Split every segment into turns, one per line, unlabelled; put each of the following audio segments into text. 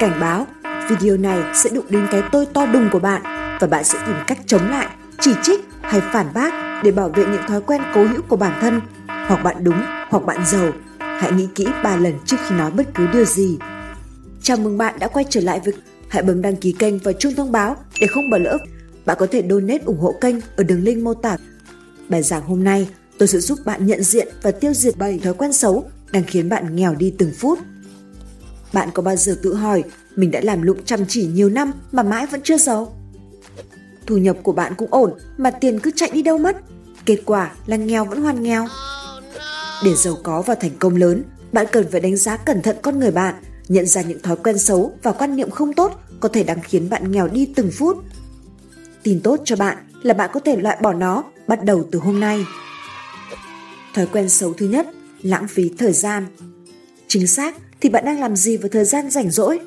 cảnh báo, video này sẽ đụng đến cái tôi to đùng của bạn và bạn sẽ tìm cách chống lại, chỉ trích hay phản bác để bảo vệ những thói quen cố hữu của bản thân. Hoặc bạn đúng, hoặc bạn giàu. Hãy nghĩ kỹ 3 lần trước khi nói bất cứ điều gì. Chào mừng bạn đã quay trở lại với Hãy bấm đăng ký kênh và chuông thông báo để không bỏ lỡ. Bạn có thể donate ủng hộ kênh ở đường link mô tả. Bài giảng hôm nay, tôi sẽ giúp bạn nhận diện và tiêu diệt 7 thói quen xấu đang khiến bạn nghèo đi từng phút. Bạn có bao giờ tự hỏi mình đã làm lụng chăm chỉ nhiều năm mà mãi vẫn chưa giàu? Thu nhập của bạn cũng ổn mà tiền cứ chạy đi đâu mất. Kết quả là nghèo vẫn hoàn nghèo. Để giàu có và thành công lớn, bạn cần phải đánh giá cẩn thận con người bạn, nhận ra những thói quen xấu và quan niệm không tốt có thể đang khiến bạn nghèo đi từng phút. Tin tốt cho bạn là bạn có thể loại bỏ nó bắt đầu từ hôm nay. Thói quen xấu thứ nhất, lãng phí thời gian. Chính xác thì bạn đang làm gì vào thời gian rảnh rỗi?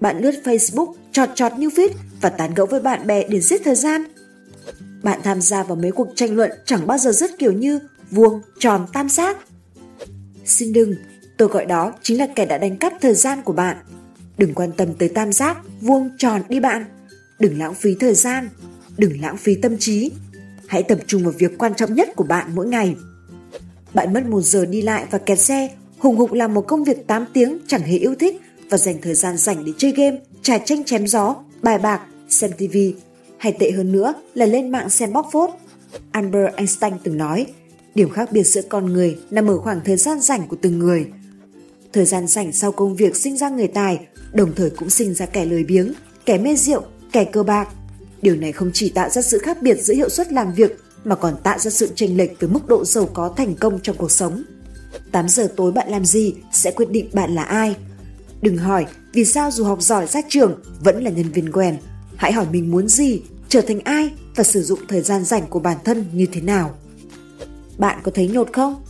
Bạn lướt Facebook, trọt trọt như vít và tán gẫu với bạn bè để giết thời gian. Bạn tham gia vào mấy cuộc tranh luận chẳng bao giờ rất kiểu như vuông, tròn, tam giác. Xin đừng, tôi gọi đó chính là kẻ đã đánh cắp thời gian của bạn. Đừng quan tâm tới tam giác, vuông, tròn đi bạn. Đừng lãng phí thời gian, đừng lãng phí tâm trí. Hãy tập trung vào việc quan trọng nhất của bạn mỗi ngày. Bạn mất một giờ đi lại và kẹt xe, hùng hục làm một công việc 8 tiếng chẳng hề yêu thích và dành thời gian rảnh để chơi game, trà tranh chém gió, bài bạc, xem TV, hay tệ hơn nữa là lên mạng xem bóc phốt. Albert Einstein từng nói, điểm khác biệt giữa con người nằm ở khoảng thời gian rảnh của từng người. Thời gian rảnh sau công việc sinh ra người tài, đồng thời cũng sinh ra kẻ lười biếng, kẻ mê rượu, kẻ cơ bạc. Điều này không chỉ tạo ra sự khác biệt giữa hiệu suất làm việc mà còn tạo ra sự chênh lệch với mức độ giàu có thành công trong cuộc sống. 8 giờ tối bạn làm gì sẽ quyết định bạn là ai. Đừng hỏi vì sao dù học giỏi ra trường vẫn là nhân viên quèn. Hãy hỏi mình muốn gì, trở thành ai và sử dụng thời gian rảnh của bản thân như thế nào. Bạn có thấy nhột không?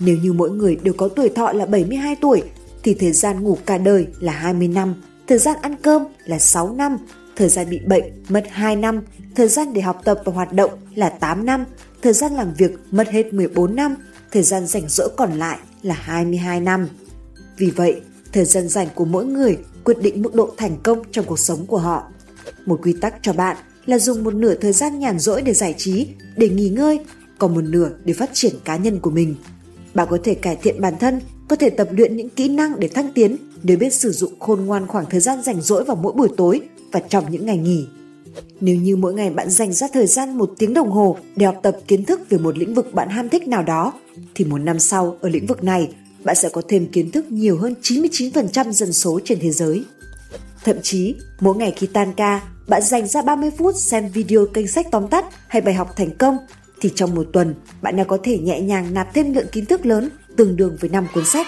Nếu như mỗi người đều có tuổi thọ là 72 tuổi thì thời gian ngủ cả đời là 20 năm, thời gian ăn cơm là 6 năm, thời gian bị bệnh mất 2 năm, thời gian để học tập và hoạt động là 8 năm, thời gian làm việc mất hết 14 năm, thời gian rảnh rỗi còn lại là 22 năm. Vì vậy, thời gian rảnh của mỗi người quyết định mức độ thành công trong cuộc sống của họ. Một quy tắc cho bạn là dùng một nửa thời gian nhàn rỗi để giải trí, để nghỉ ngơi, còn một nửa để phát triển cá nhân của mình. Bạn có thể cải thiện bản thân, có thể tập luyện những kỹ năng để thăng tiến nếu biết sử dụng khôn ngoan khoảng thời gian rảnh rỗi vào mỗi buổi tối và trong những ngày nghỉ. Nếu như mỗi ngày bạn dành ra thời gian một tiếng đồng hồ để học tập kiến thức về một lĩnh vực bạn ham thích nào đó, thì một năm sau ở lĩnh vực này, bạn sẽ có thêm kiến thức nhiều hơn 99% dân số trên thế giới. Thậm chí, mỗi ngày khi tan ca, bạn dành ra 30 phút xem video kênh sách tóm tắt hay bài học thành công, thì trong một tuần, bạn đã có thể nhẹ nhàng nạp thêm lượng kiến thức lớn tương đương với 5 cuốn sách.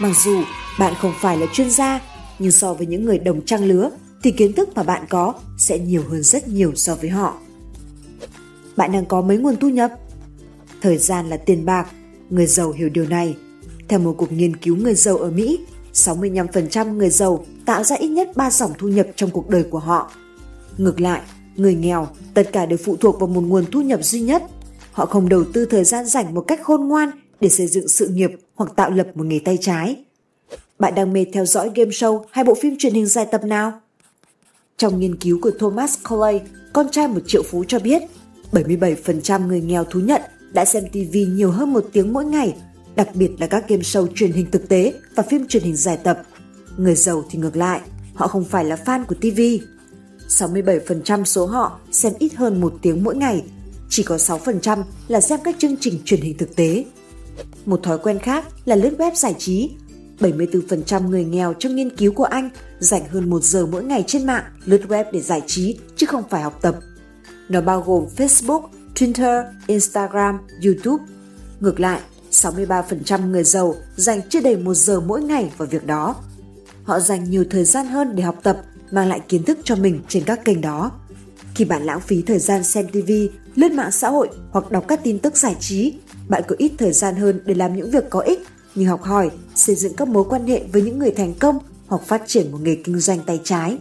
Mặc dù bạn không phải là chuyên gia, nhưng so với những người đồng trang lứa thì kiến thức mà bạn có sẽ nhiều hơn rất nhiều so với họ. Bạn đang có mấy nguồn thu nhập? Thời gian là tiền bạc, người giàu hiểu điều này. Theo một cuộc nghiên cứu người giàu ở Mỹ, 65% người giàu tạo ra ít nhất 3 dòng thu nhập trong cuộc đời của họ. Ngược lại, người nghèo tất cả đều phụ thuộc vào một nguồn thu nhập duy nhất. Họ không đầu tư thời gian rảnh một cách khôn ngoan để xây dựng sự nghiệp hoặc tạo lập một nghề tay trái. Bạn đang mê theo dõi game show hay bộ phim truyền hình dài tập nào? Trong nghiên cứu của Thomas Colley, con trai một triệu phú cho biết 77% người nghèo thú nhận đã xem TV nhiều hơn một tiếng mỗi ngày, đặc biệt là các game show truyền hình thực tế và phim truyền hình dài tập. Người giàu thì ngược lại, họ không phải là fan của TV. 67% số họ xem ít hơn một tiếng mỗi ngày, chỉ có 6% là xem các chương trình truyền hình thực tế. Một thói quen khác là lướt web giải trí 74% người nghèo trong nghiên cứu của Anh dành hơn 1 giờ mỗi ngày trên mạng lướt web để giải trí chứ không phải học tập. Nó bao gồm Facebook, Twitter, Instagram, YouTube. Ngược lại, 63% người giàu dành chưa đầy 1 giờ mỗi ngày vào việc đó. Họ dành nhiều thời gian hơn để học tập, mang lại kiến thức cho mình trên các kênh đó. Khi bạn lãng phí thời gian xem TV, lướt mạng xã hội hoặc đọc các tin tức giải trí, bạn có ít thời gian hơn để làm những việc có ích như học hỏi, xây dựng các mối quan hệ với những người thành công hoặc phát triển một nghề kinh doanh tay trái.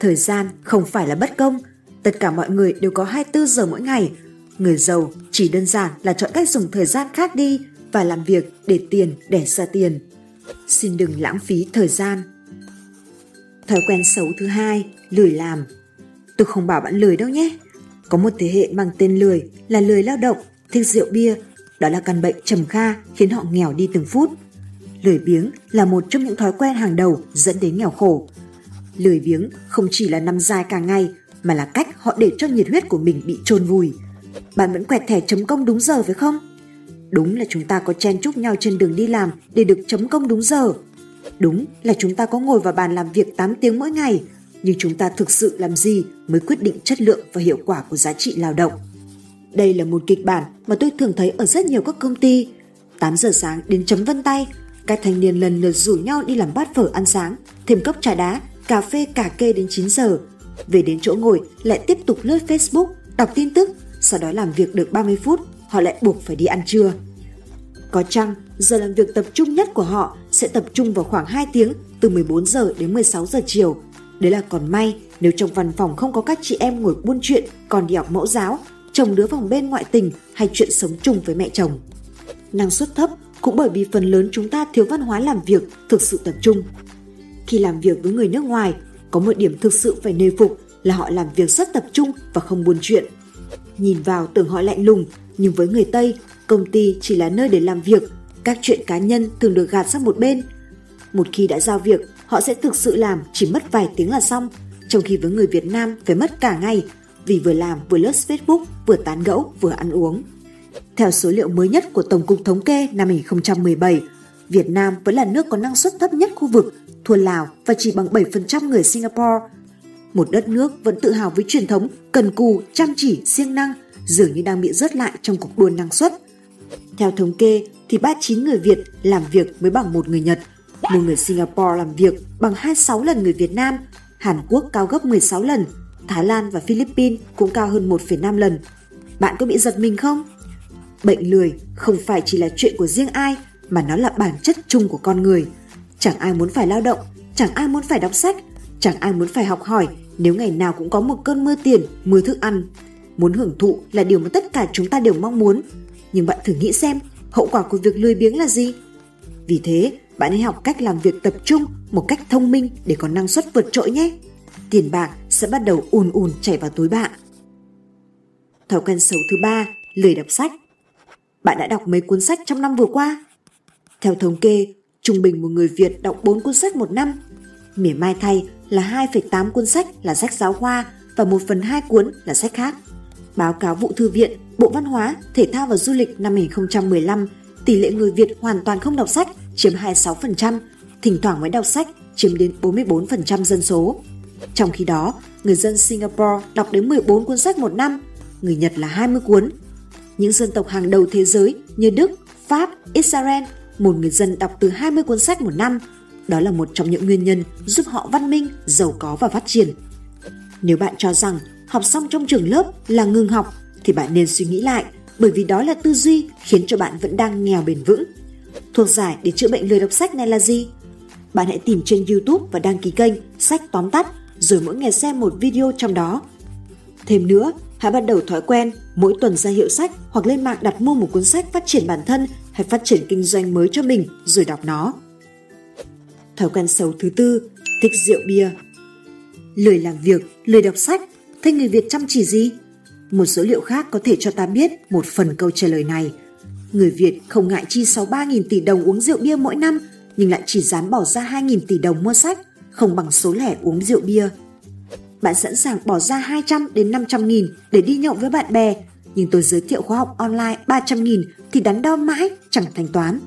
Thời gian không phải là bất công, tất cả mọi người đều có 24 giờ mỗi ngày. Người giàu chỉ đơn giản là chọn cách dùng thời gian khác đi và làm việc để tiền để ra tiền. Xin đừng lãng phí thời gian. Thói quen xấu thứ hai, lười làm. Tôi không bảo bạn lười đâu nhé. Có một thế hệ mang tên lười là lười lao động, thích rượu bia. Đó là căn bệnh trầm kha khiến họ nghèo đi từng phút. Lười biếng là một trong những thói quen hàng đầu dẫn đến nghèo khổ. Lười biếng không chỉ là nằm dài cả ngày mà là cách họ để cho nhiệt huyết của mình bị chôn vùi. Bạn vẫn quẹt thẻ chấm công đúng giờ phải không? Đúng là chúng ta có chen chúc nhau trên đường đi làm để được chấm công đúng giờ. Đúng là chúng ta có ngồi vào bàn làm việc 8 tiếng mỗi ngày, nhưng chúng ta thực sự làm gì mới quyết định chất lượng và hiệu quả của giá trị lao động. Đây là một kịch bản mà tôi thường thấy ở rất nhiều các công ty. 8 giờ sáng đến chấm vân tay, các thanh niên lần lượt rủ nhau đi làm bát phở ăn sáng, thêm cốc trà đá, cà phê cà kê đến 9 giờ. Về đến chỗ ngồi lại tiếp tục lướt Facebook, đọc tin tức, sau đó làm việc được 30 phút, họ lại buộc phải đi ăn trưa. Có chăng giờ làm việc tập trung nhất của họ sẽ tập trung vào khoảng 2 tiếng từ 14 giờ đến 16 giờ chiều. Đấy là còn may nếu trong văn phòng không có các chị em ngồi buôn chuyện còn đi học mẫu giáo, chồng đứa vòng bên ngoại tình hay chuyện sống chung với mẹ chồng. Năng suất thấp cũng bởi vì phần lớn chúng ta thiếu văn hóa làm việc thực sự tập trung. Khi làm việc với người nước ngoài, có một điểm thực sự phải nề phục là họ làm việc rất tập trung và không buồn chuyện. Nhìn vào tưởng họ lạnh lùng, nhưng với người Tây, công ty chỉ là nơi để làm việc, các chuyện cá nhân thường được gạt sang một bên. Một khi đã giao việc, họ sẽ thực sự làm chỉ mất vài tiếng là xong, trong khi với người Việt Nam phải mất cả ngày vì vừa làm vừa lướt Facebook, vừa tán gẫu, vừa ăn uống. Theo số liệu mới nhất của Tổng cục Thống kê năm 2017, Việt Nam vẫn là nước có năng suất thấp nhất khu vực, thua Lào và chỉ bằng 7% người Singapore. Một đất nước vẫn tự hào với truyền thống cần cù, chăm chỉ, siêng năng, dường như đang bị rớt lại trong cuộc đua năng suất. Theo thống kê thì 39 người Việt làm việc mới bằng một người Nhật, một người Singapore làm việc bằng 26 lần người Việt Nam, Hàn Quốc cao gấp 16 lần, Thái Lan và Philippines cũng cao hơn 1,5 lần. Bạn có bị giật mình không? Bệnh lười không phải chỉ là chuyện của riêng ai mà nó là bản chất chung của con người. Chẳng ai muốn phải lao động, chẳng ai muốn phải đọc sách, chẳng ai muốn phải học hỏi nếu ngày nào cũng có một cơn mưa tiền, mưa thức ăn. Muốn hưởng thụ là điều mà tất cả chúng ta đều mong muốn. Nhưng bạn thử nghĩ xem, hậu quả của việc lười biếng là gì? Vì thế, bạn hãy học cách làm việc tập trung một cách thông minh để có năng suất vượt trội nhé. Tiền bạc sẽ bắt đầu ùn ùn chảy vào túi bạn. Thói quen xấu thứ ba, lười đọc sách. Bạn đã đọc mấy cuốn sách trong năm vừa qua? Theo thống kê, trung bình một người Việt đọc 4 cuốn sách một năm. Mỉa mai thay là 2,8 cuốn sách là sách giáo khoa và 1 phần 2 cuốn là sách khác. Báo cáo vụ thư viện, Bộ Văn hóa, Thể thao và Du lịch năm 2015, tỷ lệ người Việt hoàn toàn không đọc sách chiếm 26%, thỉnh thoảng mới đọc sách chiếm đến 44% dân số. Trong khi đó, người dân Singapore đọc đến 14 cuốn sách một năm, người Nhật là 20 cuốn. Những dân tộc hàng đầu thế giới như Đức, Pháp, Israel, một người dân đọc từ 20 cuốn sách một năm. Đó là một trong những nguyên nhân giúp họ văn minh, giàu có và phát triển. Nếu bạn cho rằng học xong trong trường lớp là ngừng học thì bạn nên suy nghĩ lại bởi vì đó là tư duy khiến cho bạn vẫn đang nghèo bền vững. Thuộc giải để chữa bệnh lười đọc sách này là gì? Bạn hãy tìm trên YouTube và đăng ký kênh Sách Tóm Tắt rồi mỗi ngày xem một video trong đó. Thêm nữa, hãy bắt đầu thói quen mỗi tuần ra hiệu sách hoặc lên mạng đặt mua một cuốn sách phát triển bản thân hay phát triển kinh doanh mới cho mình rồi đọc nó. Thói quen xấu thứ tư, thích rượu bia. Lười làm việc, lười đọc sách, thế người Việt chăm chỉ gì? Một số liệu khác có thể cho ta biết một phần câu trả lời này. Người Việt không ngại chi 63.000 tỷ đồng uống rượu bia mỗi năm, nhưng lại chỉ dám bỏ ra 2.000 tỷ đồng mua sách, không bằng số lẻ uống rượu bia. Bạn sẵn sàng bỏ ra 200 đến 500 nghìn để đi nhậu với bạn bè, nhưng tôi giới thiệu khóa học online 300 nghìn thì đắn đo mãi, chẳng thanh toán.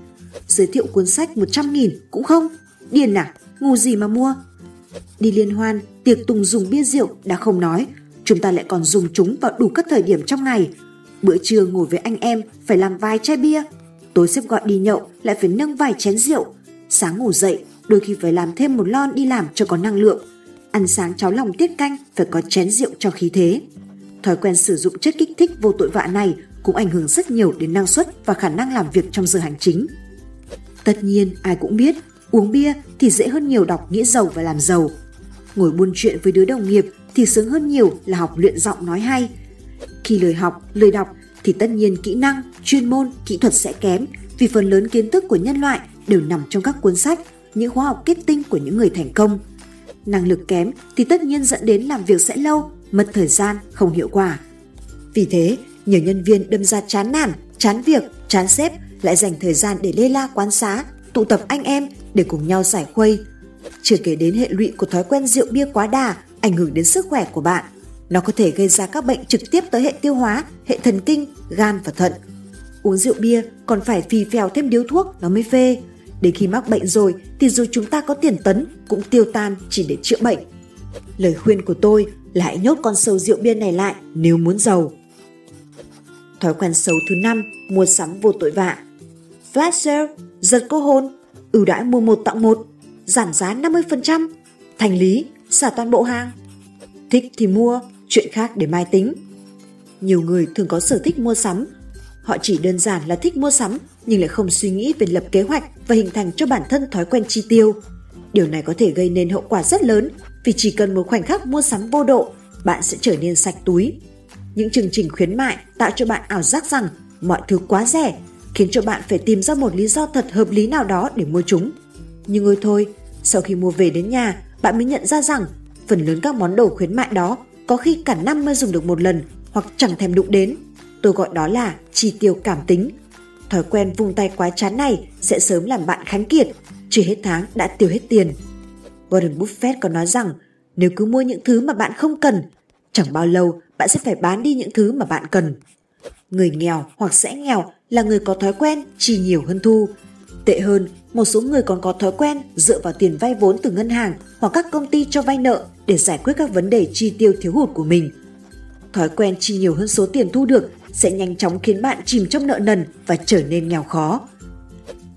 Giới thiệu cuốn sách 100 nghìn cũng không. điền à, ngu gì mà mua. Đi liên hoan, tiệc tùng dùng bia rượu đã không nói, chúng ta lại còn dùng chúng vào đủ các thời điểm trong ngày. Bữa trưa ngồi với anh em phải làm vài chai bia, tối xếp gọi đi nhậu lại phải nâng vài chén rượu. Sáng ngủ dậy, đôi khi phải làm thêm một lon đi làm cho có năng lượng. Ăn sáng cháo lòng tiết canh phải có chén rượu cho khí thế. Thói quen sử dụng chất kích thích vô tội vạ này cũng ảnh hưởng rất nhiều đến năng suất và khả năng làm việc trong giờ hành chính. Tất nhiên, ai cũng biết, uống bia thì dễ hơn nhiều đọc nghĩa giàu và làm giàu. Ngồi buôn chuyện với đứa đồng nghiệp thì sướng hơn nhiều là học luyện giọng nói hay. Khi lời học, lời đọc thì tất nhiên kỹ năng, chuyên môn, kỹ thuật sẽ kém vì phần lớn kiến thức của nhân loại đều nằm trong các cuốn sách, những khóa học kết tinh của những người thành công. năng lực kém thì tất nhiên dẫn đến làm việc sẽ lâu, mất thời gian, không hiệu quả. Vì thế, nhiều nhân viên đâm ra chán nản, chán việc, chán xếp lại dành thời gian để lê la quán xá, tụ tập anh em để cùng nhau giải khuây. Chưa kể đến hệ lụy của thói quen rượu bia quá đà ảnh hưởng đến sức khỏe của bạn. Nó có thể gây ra các bệnh trực tiếp tới hệ tiêu hóa, hệ thần kinh, gan và thận. Uống rượu bia còn phải phì phèo thêm điếu thuốc nó mới phê. Đến khi mắc bệnh rồi thì dù chúng ta có tiền tấn cũng tiêu tan chỉ để chữa bệnh. Lời khuyên của tôi là hãy nhốt con sâu rượu bia này lại nếu muốn giàu. Thói quen xấu thứ năm, mua sắm vô tội vạ. Flash sale, giật cô hôn, ưu đãi mua một tặng một, giảm giá 50%, thành lý, xả toàn bộ hàng. Thích thì mua, chuyện khác để mai tính. Nhiều người thường có sở thích mua sắm. Họ chỉ đơn giản là thích mua sắm nhưng lại không suy nghĩ về lập kế hoạch và hình thành cho bản thân thói quen chi tiêu. Điều này có thể gây nên hậu quả rất lớn vì chỉ cần một khoảnh khắc mua sắm vô độ, bạn sẽ trở nên sạch túi. Những chương trình khuyến mại tạo cho bạn ảo giác rằng mọi thứ quá rẻ, khiến cho bạn phải tìm ra một lý do thật hợp lý nào đó để mua chúng. Nhưng ôi thôi, sau khi mua về đến nhà, bạn mới nhận ra rằng phần lớn các món đồ khuyến mại đó có khi cả năm mới dùng được một lần hoặc chẳng thèm đụng đến. Tôi gọi đó là chi tiêu cảm tính. Thói quen vung tay quá chán này sẽ sớm làm bạn khánh kiệt, chỉ hết tháng đã tiêu hết tiền. Warren Buffett còn nói rằng nếu cứ mua những thứ mà bạn không cần, chẳng bao lâu bạn sẽ phải bán đi những thứ mà bạn cần. Người nghèo hoặc sẽ nghèo là người có thói quen chi nhiều hơn thu. Tệ hơn, một số người còn có thói quen dựa vào tiền vay vốn từ ngân hàng hoặc các công ty cho vay nợ để giải quyết các vấn đề chi tiêu thiếu hụt của mình. Thói quen chi nhiều hơn số tiền thu được sẽ nhanh chóng khiến bạn chìm trong nợ nần và trở nên nghèo khó.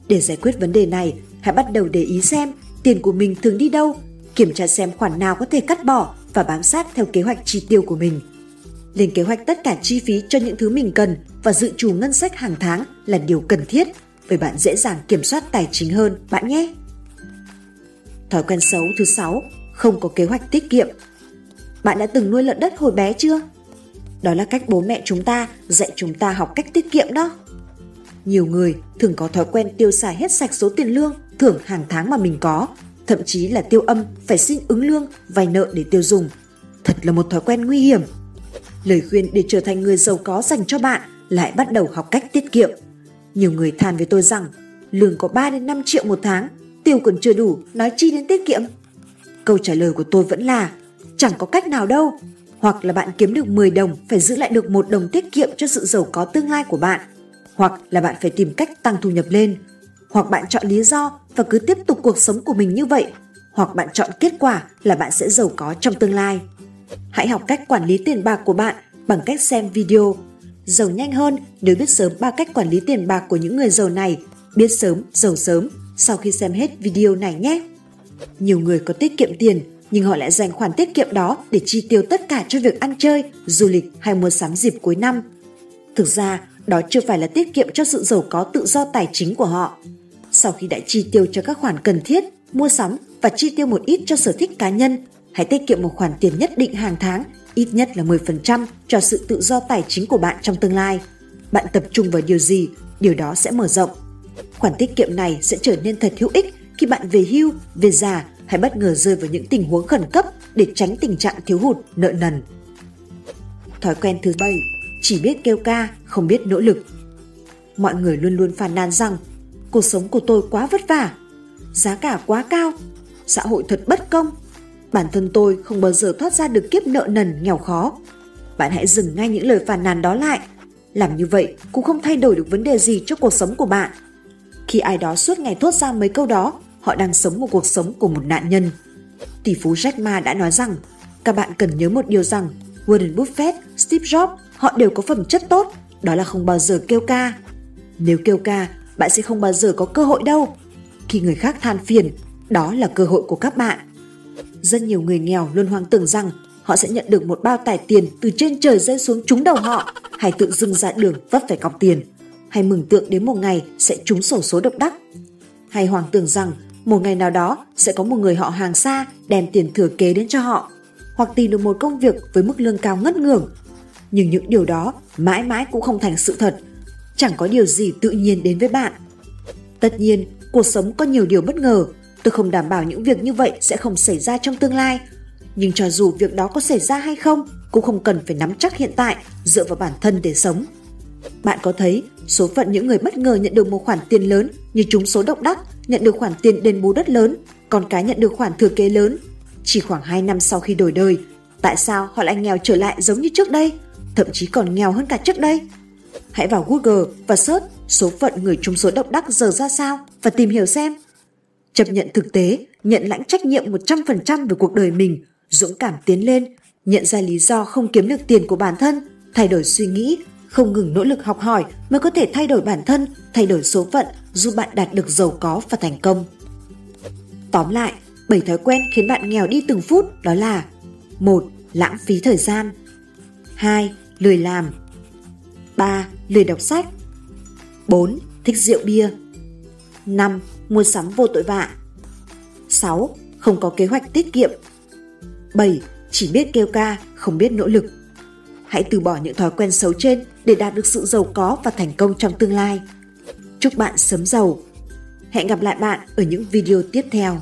Để giải quyết vấn đề này, hãy bắt đầu để ý xem tiền của mình thường đi đâu, kiểm tra xem khoản nào có thể cắt bỏ và bám sát theo kế hoạch chi tiêu của mình. Lên kế hoạch tất cả chi phí cho những thứ mình cần và dự trù ngân sách hàng tháng là điều cần thiết bởi bạn dễ dàng kiểm soát tài chính hơn bạn nhé. Thói quen xấu thứ 6, không có kế hoạch tiết kiệm. Bạn đã từng nuôi lợn đất hồi bé chưa? Đó là cách bố mẹ chúng ta dạy chúng ta học cách tiết kiệm đó. Nhiều người thường có thói quen tiêu xài hết sạch số tiền lương, thưởng hàng tháng mà mình có, thậm chí là tiêu âm phải xin ứng lương, vay nợ để tiêu dùng. Thật là một thói quen nguy hiểm. Lời khuyên để trở thành người giàu có dành cho bạn lại bắt đầu học cách tiết kiệm. Nhiều người than với tôi rằng lương có 3 đến 5 triệu một tháng, tiêu còn chưa đủ, nói chi đến tiết kiệm. Câu trả lời của tôi vẫn là chẳng có cách nào đâu. Hoặc là bạn kiếm được 10 đồng phải giữ lại được một đồng tiết kiệm cho sự giàu có tương lai của bạn. Hoặc là bạn phải tìm cách tăng thu nhập lên. Hoặc bạn chọn lý do và cứ tiếp tục cuộc sống của mình như vậy. Hoặc bạn chọn kết quả là bạn sẽ giàu có trong tương lai. Hãy học cách quản lý tiền bạc của bạn bằng cách xem video. Giàu nhanh hơn nếu biết sớm ba cách quản lý tiền bạc của những người giàu này. Biết sớm, giàu sớm sau khi xem hết video này nhé. Nhiều người có tiết kiệm tiền nhưng họ lại dành khoản tiết kiệm đó để chi tiêu tất cả cho việc ăn chơi, du lịch hay mua sắm dịp cuối năm. Thực ra, đó chưa phải là tiết kiệm cho sự giàu có tự do tài chính của họ. Sau khi đã chi tiêu cho các khoản cần thiết, mua sắm và chi tiêu một ít cho sở thích cá nhân, hãy tiết kiệm một khoản tiền nhất định hàng tháng, ít nhất là 10% cho sự tự do tài chính của bạn trong tương lai. Bạn tập trung vào điều gì, điều đó sẽ mở rộng. Khoản tiết kiệm này sẽ trở nên thật hữu ích khi bạn về hưu, về già hay bất ngờ rơi vào những tình huống khẩn cấp để tránh tình trạng thiếu hụt, nợ nần. Thói quen thứ bảy, chỉ biết kêu ca, không biết nỗ lực. Mọi người luôn luôn phàn nàn rằng cuộc sống của tôi quá vất vả, giá cả quá cao, xã hội thật bất công. Bản thân tôi không bao giờ thoát ra được kiếp nợ nần nghèo khó. Bạn hãy dừng ngay những lời phàn nàn đó lại. Làm như vậy cũng không thay đổi được vấn đề gì cho cuộc sống của bạn. Khi ai đó suốt ngày thốt ra mấy câu đó, họ đang sống một cuộc sống của một nạn nhân. Tỷ phú Jack Ma đã nói rằng, các bạn cần nhớ một điều rằng Warren Buffett, Steve Jobs, họ đều có phẩm chất tốt, đó là không bao giờ kêu ca. Nếu kêu ca, bạn sẽ không bao giờ có cơ hội đâu. Khi người khác than phiền, đó là cơ hội của các bạn. Rất nhiều người nghèo luôn hoang tưởng rằng họ sẽ nhận được một bao tải tiền từ trên trời rơi xuống trúng đầu họ hay tự dưng ra đường vấp phải cọc tiền hay mừng tượng đến một ngày sẽ trúng sổ số độc đắc hay hoàng tưởng rằng một ngày nào đó sẽ có một người họ hàng xa đem tiền thừa kế đến cho họ hoặc tìm được một công việc với mức lương cao ngất ngưởng nhưng những điều đó mãi mãi cũng không thành sự thật chẳng có điều gì tự nhiên đến với bạn tất nhiên cuộc sống có nhiều điều bất ngờ tôi không đảm bảo những việc như vậy sẽ không xảy ra trong tương lai. Nhưng cho dù việc đó có xảy ra hay không, cũng không cần phải nắm chắc hiện tại dựa vào bản thân để sống. Bạn có thấy số phận những người bất ngờ nhận được một khoản tiền lớn như chúng số độc đắc, nhận được khoản tiền đền bù đất lớn, còn cái nhận được khoản thừa kế lớn. Chỉ khoảng 2 năm sau khi đổi đời, tại sao họ lại nghèo trở lại giống như trước đây, thậm chí còn nghèo hơn cả trước đây? Hãy vào Google và search số phận người trúng số độc đắc giờ ra sao và tìm hiểu xem. Chấp nhận thực tế, nhận lãnh trách nhiệm 100% về cuộc đời mình, dũng cảm tiến lên, nhận ra lý do không kiếm được tiền của bản thân, thay đổi suy nghĩ, không ngừng nỗ lực học hỏi mới có thể thay đổi bản thân, thay đổi số phận giúp bạn đạt được giàu có và thành công. Tóm lại, 7 thói quen khiến bạn nghèo đi từng phút đó là 1. Lãng phí thời gian 2. Lười làm 3. Lười đọc sách 4. Thích rượu bia 5. Mua sắm vô tội vạ 6. Không có kế hoạch tiết kiệm 7. Chỉ biết kêu ca, không biết nỗ lực Hãy từ bỏ những thói quen xấu trên để đạt được sự giàu có và thành công trong tương lai. Chúc bạn sớm giàu. Hẹn gặp lại bạn ở những video tiếp theo.